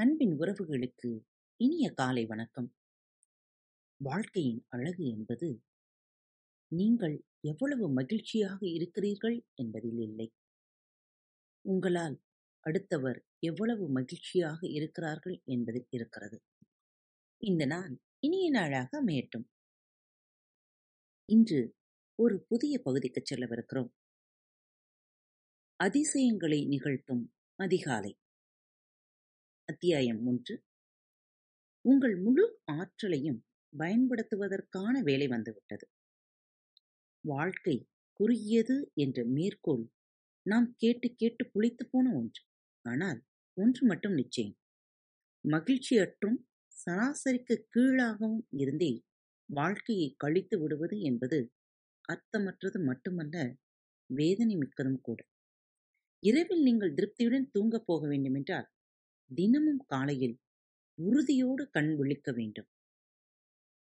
அன்பின் உறவுகளுக்கு இனிய காலை வணக்கம். வாழ்க்கையின் அழகு என்பது, நீங்கள் எவ்வளவு மகிழ்ச்சியாக இருக்கிறீர்கள் என்பதில் இல்லை. உங்களால் அடுத்தவர் எவ்வளவு மகிழ்ச்சியாக இருக்கிறார்கள் என்பதில் இருக்கிறது. இந்த நாள் இனிய நாளாக அமையட்டும். இன்று ஒரு புதிய பகுதிக்குச் செல்லவிருக்கிறோம். அதிசயங்களை நிகழ்த்தும் அதிகாலை. அத்தியாயம் ஒன்று. உங்கள் முழு ஆற்றலையும் பயன்படுத்துவதற்கான வேலை வந்துவிட்டது. வாழ்க்கை குறுகியது என்ற மேற்கோள் நாம் கேட்டு கேட்டு புளித்துப் போன ஒன்று. ஆனால் ஒன்று மட்டும் நிச்சயம். மகிழ்ச்சியற்றும் சராசரிக்கு கீழாகவும் இருந்தே வாழ்க்கையை கழித்து விடுவது என்பது அர்த்தமற்றது மட்டுமல்ல, வேதனை மிக்கதும் கூட. இரவில் நீங்கள் திருப்தியுடன் தூங்கப் போக வேண்டுமென்றால், தினமும் காலையில் உறுதியோடு கண் விழிக்க வேண்டும்.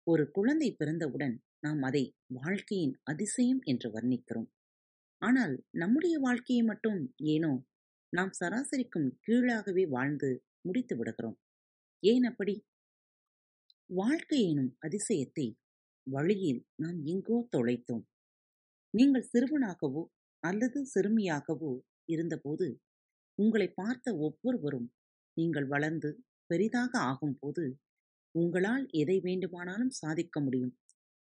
ஒரு குழந்தை பிறந்தவுடன் நாம் அதை வாழ்க்கையின் அதிசயம் என்று வர்ணிக்கிறோம். ஆனால் நம்முடைய வாழ்க்கையை மட்டும் ஏனோ நாம் சராசரிக்கும் கீழாகவே வாழ்ந்து முடித்து விடுகிறோம். ஏன் அப்படி? வாழ்க்கை எனும் அதிசயத்தை வழியில் நாம் எங்கோ தொலைத்தோம். நீங்கள் சிறுவனாகவோ அல்லது சிறுமியாகவோ இருந்தபோது, உங்களைப் பார்த்த ஒவ்வொருவரும் நீங்கள் வளர்ந்து பெரிதாக ஆகும்போது, உங்களால் எதை வேண்டுமானாலும் சாதிக்க முடியும்,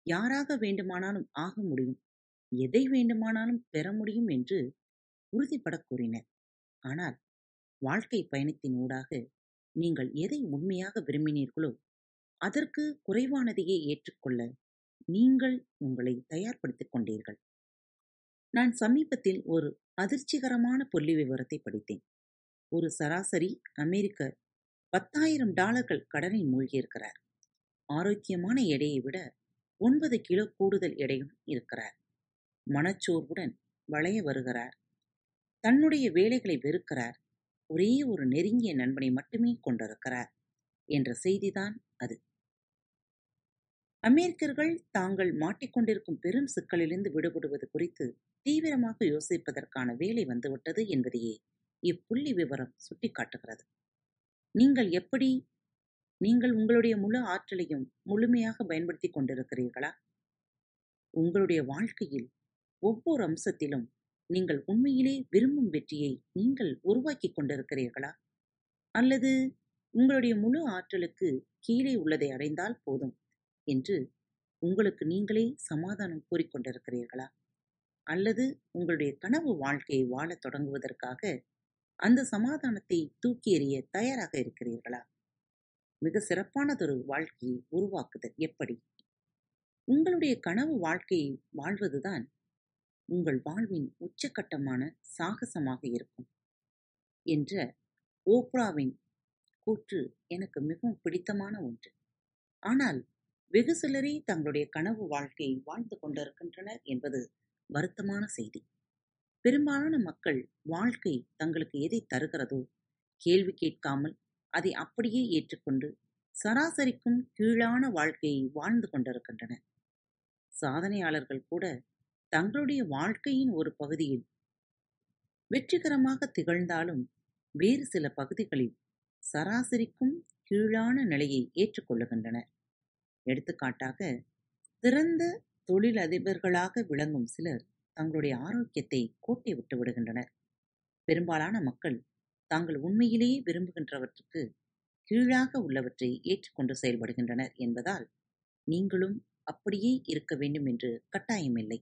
யாராக வேண்டுமானாலும் ஆக முடியும், எதை வேண்டுமானாலும் பெற முடியும் என்று உறுதிபட கூறினர். ஆனால் வாழ்க்கை பயணத்தின் ஊடாக நீங்கள் எதை உண்மையாக விரும்பினீர்களோ, அதற்கு குறைவானதையே ஏற்றுக்கொள்ள நீங்கள் உங்களை தயார்படுத்திக் கொண்டீர்கள். நான் சமீபத்தில் ஒரு அதிர்ச்சிகரமான புள்ளிவிவரத்தை படித்தேன். ஒரு சராசரி அமெரிக்கர் பத்தாயிரம் டாலர்கள் கடனில் மூழ்கியிருக்கிறார். ஆரோக்கியமான எடையை விட ஒன்பது கிலோ கூடுதல் எடையும் இருக்கிறார். மனச்சோர்வுடன் வளைய வருகிறார். தன்னுடைய வேலைகளை வெறுக்கிறார். ஒரே ஒரு நெருங்கிய நண்பனை மட்டுமே கொண்டிருக்கிறார் என்ற செய்திதான் அது. அமெரிக்கர்கள் தாங்கள் மாட்டிக்கொண்டிருக்கும் பெரும் சிக்கலிலிருந்து விடுபடுவது குறித்து தீவிரமாக யோசிப்பதற்கான வேலை வந்துவிட்டது என்பதையே இப்புள்ளி விவரம் சுட்டிக்காட்டுகிறது. நீங்கள் எப்படி நீங்கள் உங்களுடைய முழு ஆற்றலையும் முழுமையாக பயன்படுத்திக் கொண்டிருக்கிறீர்களா? உங்களுடைய வாழ்க்கையில் ஒவ்வொரு அம்சத்திலும் நீங்கள் உண்மையிலே விரும்பும் வெற்றியை நீங்கள் உருவாக்கிக் கொண்டிருக்கிறீர்களா? அல்லது உங்களுடைய முழு ஆற்றலுக்கு கீழே உள்ளதை அடைந்தால் போதும் என்று உங்களுக்கு நீங்களே சமாதானம் கூறிக்கொண்டிருக்கிறீர்களா அல்லது உங்களுடைய கனவு வாழ்க்கையை வாழத் தொடங்குவதற்காக அந்த சமாதானத்தை தூக்கி எறிய தயாராக இருக்கிறீர்களா? மிக சிறப்பானதொரு வாழ்க்கையை உருவாக்குதல் எப்படி? உங்களுடைய கனவு வாழ்க்கையை வாழ்வதுதான் உங்கள் வாழ்வின் உச்சகட்டமான சாகசமாக இருக்கும் என்ற ஓப்ராவின் கூற்று எனக்கு மிகவும் பிடித்தமான ஒன்று. ஆனால் வெகு சிலரே தங்களுடைய கனவு வாழ்க்கையை வாழ்ந்து கொண்டிருக்கின்றனர் என்பது வருத்தமான செய்தி. பெரும்பாலான மக்கள் வாழ்க்கை தங்களுக்கு எதை தருகிறதோ, கேள்வி கேட்காமல் அதை அப்படியே ஏற்றுக்கொண்டு சராசரிக்கும் கீழான வாழ்க்கையை வாழ்ந்து கொண்டிருக்கின்றனர். சாதனையாளர்கள் கூட தங்களுடைய வாழ்க்கையின் ஒரு பகுதியில் வெற்றிகரமாக திகழ்ந்தாலும், வேறு சில பகுதிகளில் சராசரிக்கும் கீழான நிலையை ஏற்றுக்கொள்ளுகின்றனர். எடுத்துக்காட்டாக, சிறந்த தொழிலதிபர்களாக விளங்கும் சிலர் தங்களுடைய ஆரோக்கியத்தை கோட்டை விட்டு விடுகின்றனர். பெரும்பாலான மக்கள் தாங்கள் உண்மையிலேயே விரும்புகின்றவற்றுக்கு கீழாக உள்ளவற்றை ஏற்றுக்கொண்டு செயல்படுகின்றனர் என்பதால், நீங்களும் அப்படியே இருக்க வேண்டும் என்று கட்டாயமில்லை.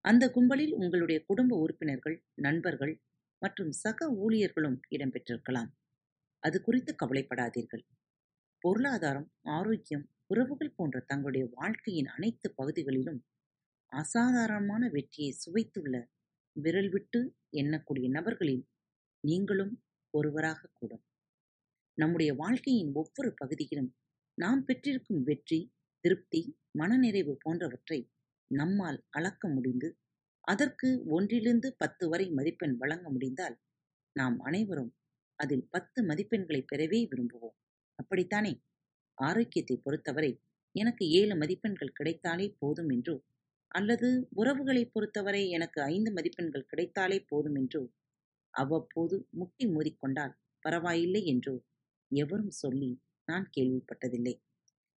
அந்த கும்பலில் உங்களுடைய குடும்ப உறுப்பினர்கள், நண்பர்கள் மற்றும் சக ஊழியர்களும் இடம்பெற்றிருக்கலாம். அது குறித்து கவலைப்படாதீர்கள். பொருளாதாரம், ஆரோக்கியம், உறவுகள் போன்ற தங்களுடைய வாழ்க்கையின் அனைத்து பகுதிகளிலும் அசாதாரணமான வெற்றியை சுவைத்துள்ள விரல் விட்டு எண்ணக்கூடிய நபர்களில் நீங்களும் ஒருவராகக் கூடும். நம்முடைய வாழ்க்கையின் ஒவ்வொரு பகுதியிலும் நாம் பெற்றிருக்கும் வெற்றி, திருப்தி, மனநிறைவு போன்றவற்றை நம்மால் அளக்க முடிந்து, அதற்கு ஒன்றிலிருந்து பத்து வரை மதிப்பெண் வழங்க முடிந்தால், நாம் அனைவரும் அதில் பத்து மதிப்பெண்களைப் பெறவே விரும்புவோம். அப்படித்தானே? ஆரோக்கியத்தைப் பொறுத்தவரை எனக்கு ஏழு மதிப்பெண்கள் கிடைத்தாலே போதும் என்று அல்லது உறவுகளைப் பொறுத்தவரை எனக்கு ஐந்து மதிப்பெண்கள் கிடைத்தாலே போதும் என்றோ, அவ்வப்போது முட்டி மோதிக்கொண்டால் பரவாயில்லை என்றோ? எவரும் சொல்லி நான் கேள்விப்பட்டதில்லை.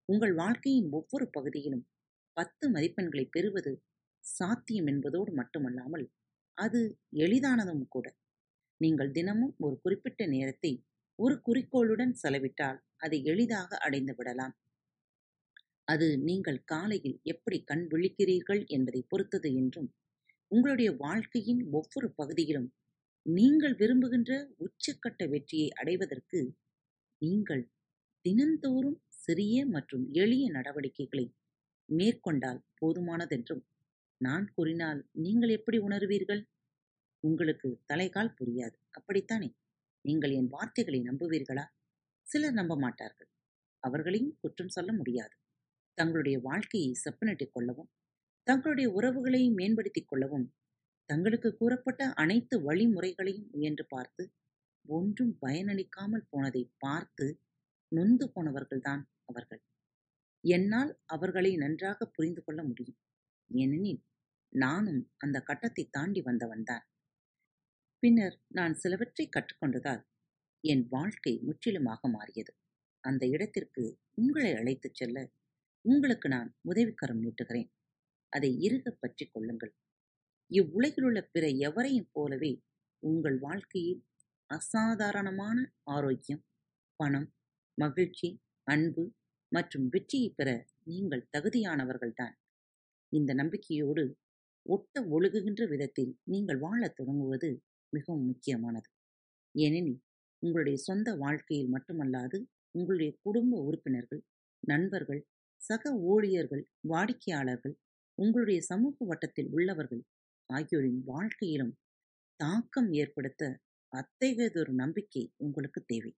உங்கள் வாழ்க்கையின் ஒவ்வொரு பகுதியிலும் பத்து மதிப்பெண்களை பெறுவது சாத்தியம் என்பதோடு மட்டுமல்லாமல் அது எளிதானதும் கூட. நீங்கள் தினமும் ஒரு குறிப்பிட்ட நேரத்தை ஒரு குறிக்கோளுடன் செலவிட்டால் அதை எளிதாக அடைந்து விடலாம். அது நீங்கள் காலையில் எப்படி கண் விழிக்கிறீர்கள் என்பதை பொறுத்தது என்றும் உங்களுடைய வாழ்க்கையின் ஒவ்வொரு பகுதியிலும் நீங்கள் விரும்புகின்ற உச்சக்கட்ட வெற்றியை அடைவதற்கு நீங்கள் தினந்தோறும் சிறிய மற்றும் எளிய நடவடிக்கைகளை மேற்கொண்டால் போதுமானதென்றும் நான் கூறினால் நீங்கள் எப்படி உணர்வீர்கள்? உங்களுக்கு தலைகால் புரியாது. அப்படித்தானே? நீங்கள் என் வார்த்தைகளை நம்புவீர்களா? சிலர் நம்ப மாட்டார்கள். அவர்களையும் குற்றம் சொல்ல முடியாது. தங்களுடைய வாழ்க்கையை செப்பனிட்டுக் கொள்ளவும் தங்களுடைய உறவுகளை மேம்படுத்திக் கொள்ளவும் தங்களுக்கு கூறப்பட்ட அனைத்து வழிமுறைகளையும் முயன்று பார்த்து ஒன்றும் பயனளிக்காமல் போனதை பார்த்து நொந்து போனவர்கள்தான் அவர்கள். என்னால் அவர்களை நன்றாக புரிந்து கொள்ள முடியும். ஏனெனில் நானும் அந்த கட்டத்தை தாண்டி வந்தவன்தான் பின்னர் நான் சிலவற்றை கற்றுக்கொண்டதால் என் வாழ்க்கை முற்றிலுமாக மாறியது. அந்த இடத்திற்கு உங்களை அழைத்துச் செல்ல உங்களுக்கு நான் உதவிக்கரம் நீட்டுகிறேன். அதை இறுக பற்றிக் கொள்ளுங்கள். இவ்வுலகிலுள்ள பிற எவரையும் போலவே உங்கள் வாழ்க்கையில் அசாதாரணமான ஆரோக்கியம் பணம் மகிழ்ச்சி அன்பு மற்றும் வெற்றியை பெற நீங்கள் தகுதியானவர்கள்தான் இந்த நம்பிக்கையோடு ஒட்ட ஒழுகுகின்ற விதத்தில் நீங்கள் வாழத் தொடங்குவது மிகவும் முக்கியமானது. ஏனெனில் உங்களுடைய சொந்த வாழ்க்கையில் மட்டுமல்லாது உங்களுடைய குடும்ப உறுப்பினர்கள் நண்பர்கள் சக ஊழியர்கள் வாடிக்கையாளர்கள் உங்களுடைய சமூக வட்டத்தில் உள்ளவர்கள் ஆகியோரின் வாழ்க்கையிலும் தாக்கம் ஏற்படுத்த அத்தகையதொரு நம்பிக்கை உங்களுக்கு தேவை.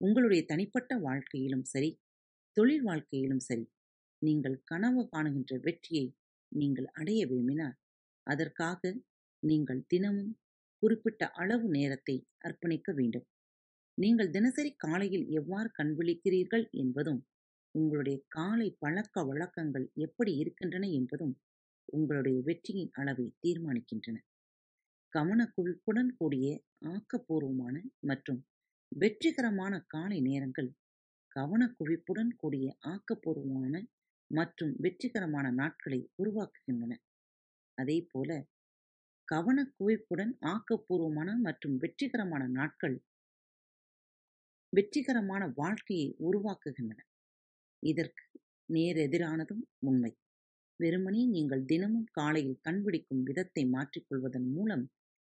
உங்களுடைய தனிப்பட்ட வாழ்க்கையிலும் சரி தொழில் வாழ்க்கையிலும் சரி நீங்கள் கனவு காணுகின்ற வெற்றியை நீங்கள் அடைய விரும்பினால் அதற்காக நீங்கள் தினமும் குறிப்பிட்ட அளவு நேரத்தை அர்ப்பணிக்க வேண்டும். நீங்கள் தினசரி காலையில் எவ்வாறு கண்விழிக்கிறீர்கள் என்பதும் உங்களுடைய காலை பழக்க வழக்கங்கள் எப்படி இருக்கின்றன என்பதும் உங்களுடைய வெற்றியின் அளவை தீர்மானிக்கின்றன. கவனக்குவிப்புடன் கூடிய ஆக்கப்பூர்வமான மற்றும் வெற்றிகரமான காலை நேரங்கள் கவனக்குவிப்புடன் கூடிய ஆக்கப்பூர்வமான மற்றும் வெற்றிகரமான நாட்களை உருவாக்குகின்றன. அதே போல கவனக்குவிப்புடன் ஆக்கப்பூர்வமான மற்றும் வெற்றிகரமான நாட்கள் வெற்றிகரமான வாழ்க்கையை உருவாக்குகின்றன. இதற்கு நேரெதிரானதும் உண்மை. வெறுமனே நீங்கள் தினமும் காலையில் கண்பிடிக்கும் விதத்தை மாற்றிக்கொள்வதன் மூலம்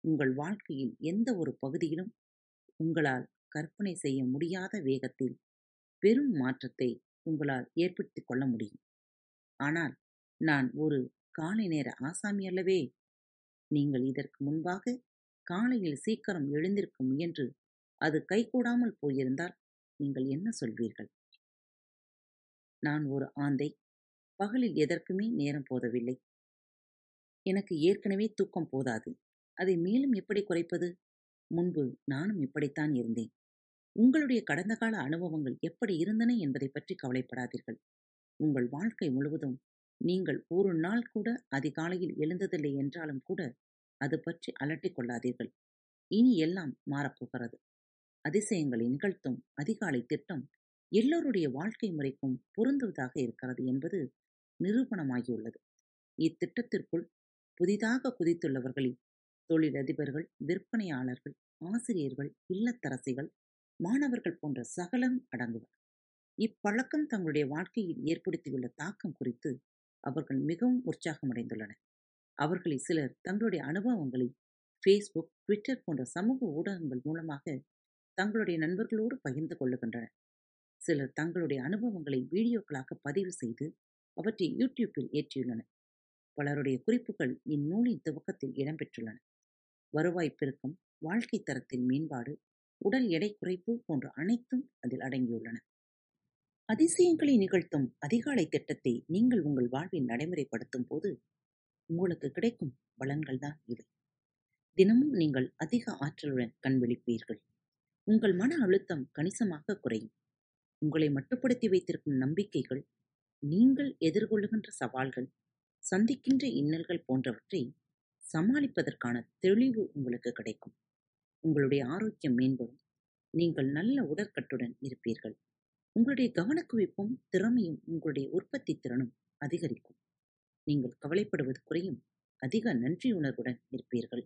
உங்கள் வாழ்க்கையில் எந்த ஒரு பகுதியிலும் உங்களால் கற்பனை செய்ய முடியாத வேகத்தில் பெரும் மாற்றத்தை உங்களால் ஏற்படுத்திக் கொள்ள முடியும். ஆனால் நான் ஒரு காலை நேர ஆசாமி அல்லவே? நீங்கள் இதற்கு முன்பாக காலையில் சீக்கிரம் எழுந்திருக்க முயன்று அது கைகூடாமல் போயிருந்தால் நீங்கள் என்ன சொல்வீர்கள்? நான் ஒரு ஆந்தை. பகலில் எதற்குமே நேரம் போதவில்லை. எனக்கு ஏற்கனவே தூக்கம் போதாது. அதை மேலும் எப்படி குறைப்பது? முன்பு நானும் இப்படித்தான் இருந்தேன். உங்களுடைய கடந்த கால அனுபவங்கள் எப்படி இருந்தன என்பதை பற்றி கவலைப்படாதீர்கள். உங்கள் வாழ்க்கை முழுவதும் நீங்கள் ஒரு நாள் கூட அதிகாலையில் எழுந்ததில்லை என்றாலும் கூட அது பற்றி அலட்டிக் கொள்ளாதீர்கள். இனி எல்லாம் மாறப்போகிறது. அதிசயங்களை நிகழ்த்தும் அதிகாலை திட்டம் எல்லோருடைய வாழ்க்கை முறைக்கும் பொருந்துவதாக இருக்கிறது என்பது நிரூபணமாகியுள்ளது. இத்திட்டத்திற்குள் புதிதாக குதித்துள்ளவர்களில் தொழிலதிபர்கள் விற்பனையாளர்கள் ஆசிரியர்கள் இல்லத்தரசிகள் மாணவர்கள் போன்ற சகலம் அடங்குவர். இப்பழக்கம் தங்களுடைய வாழ்க்கையில் ஏற்படுத்தியுள்ள தாக்கம் குறித்து அவர்கள் மிகவும் உற்சாகமடைந்துள்ளனர். அவர்களில் சிலர் தங்களுடைய அனுபவங்களை ஃபேஸ்புக் ட்விட்டர் போன்ற சமூக ஊடகங்கள் மூலமாக தங்களுடைய நண்பர்களோடு பகிர்ந்து கொள்ளுகின்றனர். சிலர் தங்களுடைய அனுபவங்களை வீடியோக்களாக பதிவு செய்து அவற்றை யூடியூப்பில் ஏற்றியுள்ளனர். பலருடைய குறிப்புகள் இந்நூலின் துவக்கத்தில் இடம்பெற்றுள்ளன. வருவாய் பெருக்கம் வாழ்க்கை தரத்தின் மேம்பாடு உடல் எடை குறைப்பு போன்ற அனைத்தும் அதில் அடங்கியுள்ளன. அதிசயங்களை நிகழ்த்தும் அதிகாலை திட்டத்தை நீங்கள் உங்கள் வாழ்வில் நடைமுறைப்படுத்தும் போது உங்களுக்கு கிடைக்கும் பலன்கள் தான் இவை. தினமும் நீங்கள் அதிக ஆற்றலுடன் கண்விழிப்பீர்கள் உங்கள் மன அழுத்தம் கணிசமாக குறையும். உங்களை மட்டுப்படுத்தி வைத்திருக்கும் நம்பிக்கைகள் நீங்கள் எதிர்கொள்ளுகின்ற சவால்கள் சந்திக்கின்ற இன்னல்கள் போன்றவற்றை சமாளிப்பதற்கான தெளிவு உங்களுக்கு கிடைக்கும். உங்களுடைய ஆரோக்கியம் மேம்படும். நீங்கள் நல்ல உடற்கட்டுடன் இருப்பீர்கள். உங்களுடைய கவனக்குவிப்பும் திறமையும் உங்களுடைய உற்பத்தி திறனும் அதிகரிக்கும். நீங்கள் கவலைப்படுவது குறையும். அதிக நன்றியுணர்வுடன் இருப்பீர்கள்.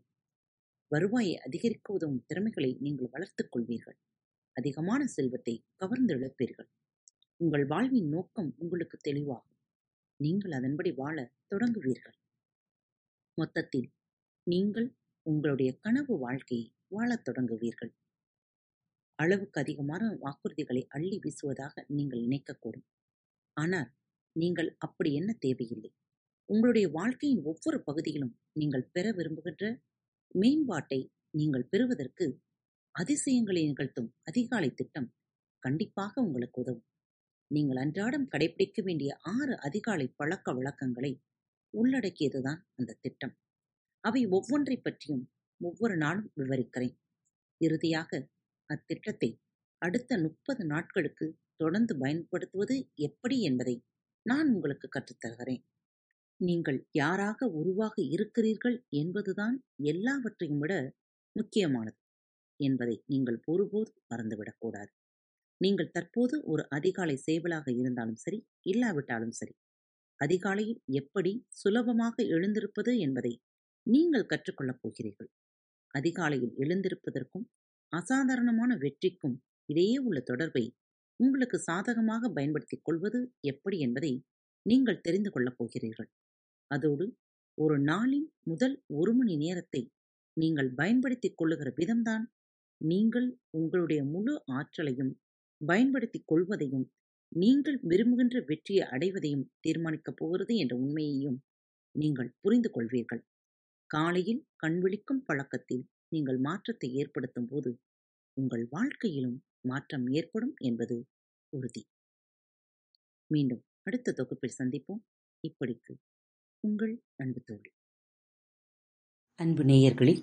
வருவாயை அதிகரிக்க உதவும் திறமைகளை நீங்கள் வளர்த்துக் கொள்வீர்கள். அதிகமான செல்வத்தை கவர்ந்தெழுப்பீர்கள் உங்கள் வாழ்வின் நோக்கம் உங்களுக்கு தெளிவாகும். நீங்கள் அதன்படி வாழ தொடங்குவீர்கள். மொத்தத்தில் நீங்கள் உங்களுடைய கனவு வாழ்க்கையை வாழத் தொடங்குவீர்கள். அளவுக்கு அதிகமான வாக்குறுதிகளை அள்ளி வீசுவதாக நீங்கள் நினைக்கக்கூடும். ஆனால் நீங்கள் அப்படி என்ன தேவையில்லை. உங்களுடைய வாழ்க்கையின் ஒவ்வொரு பகுதியிலும் நீங்கள் பெற விரும்புகின்ற மேம்பாட்டை நீங்கள் பெறுவதற்கு அதிசயங்களை நிகழ்த்தும் அதிகாலை திட்டம் கண்டிப்பாக உங்களுக்கு உதவும். நீங்கள் அன்றாடம் கடைபிடிக்க வேண்டிய ஆறு அதிகாலை பழக்க வழக்கங்களை உள்ளடக்கியதுதான் அந்த திட்டம். அவை ஒவ்வொன்றை பற்றியும் ஒவ்வொரு நாளும் விவரிக்கிறேன். இறுதியாக அத்திட்டத்தை அடுத்த முப்பது நாட்களுக்கு தொடர்ந்து பயன்படுத்துவது எப்படி என்பதை நான் உங்களுக்கு கற்றுத்தருகிறேன். நீங்கள் யாராக உருவாக இருக்கிறீர்கள் என்பதுதான் எல்லாவற்றையும் விட முக்கியமானது. என்பதை நீங்கள் ஒருபோதும் மறந்துவிடக்கூடாது நீங்கள் தற்போது ஒரு அதிகாலை சேவலாக இருந்தாலும் சரி இல்லாவிட்டாலும் சரி அதிகாலையில் எப்படி சுலபமாக எழுந்திருப்பது என்பதை நீங்கள் கற்றுக்கொள்ளப் போகிறீர்கள். அதிகாலையில் எழுந்திருப்பதற்கும் அசாதாரணமான வெற்றிக்கும் இடையே உள்ள தொடர்பை உங்களுக்கு சாதகமாக பயன்படுத்திக் கொள்வது எப்படி என்பதை நீங்கள் தெரிந்து கொள்ளப் போகிறீர்கள். அதோடு ஒரு நாளின் முதல் ஒரு மணி நேரத்தை நீங்கள் பயன்படுத்திக் கொள்ளுகிற விதம்தான் நீங்கள் உங்களுடைய முழு ஆற்றலையும் பயன்படுத்திக் கொள்வதையும் நீங்கள் விரும்புகின்ற வெற்றியை அடைவதையும் தீர்மானிக்கப் போகிறது என்ற உண்மையையும் நீங்கள் புரிந்து கொள்வீர்கள். காலையில் கண்விழிக்கும் பழக்கத்தில் நீங்கள் மாற்றத்தை ஏற்படுத்தும் போது உங்கள் வாழ்க்கையிலும் மாற்றம் ஏற்படும் என்பது உறுதி. மீண்டும் அடுத்த தொகுப்பில் சந்திப்போம். இப்படிக்கு உங்கள் அன்பு தோழி. அன்பு நேயர்களில்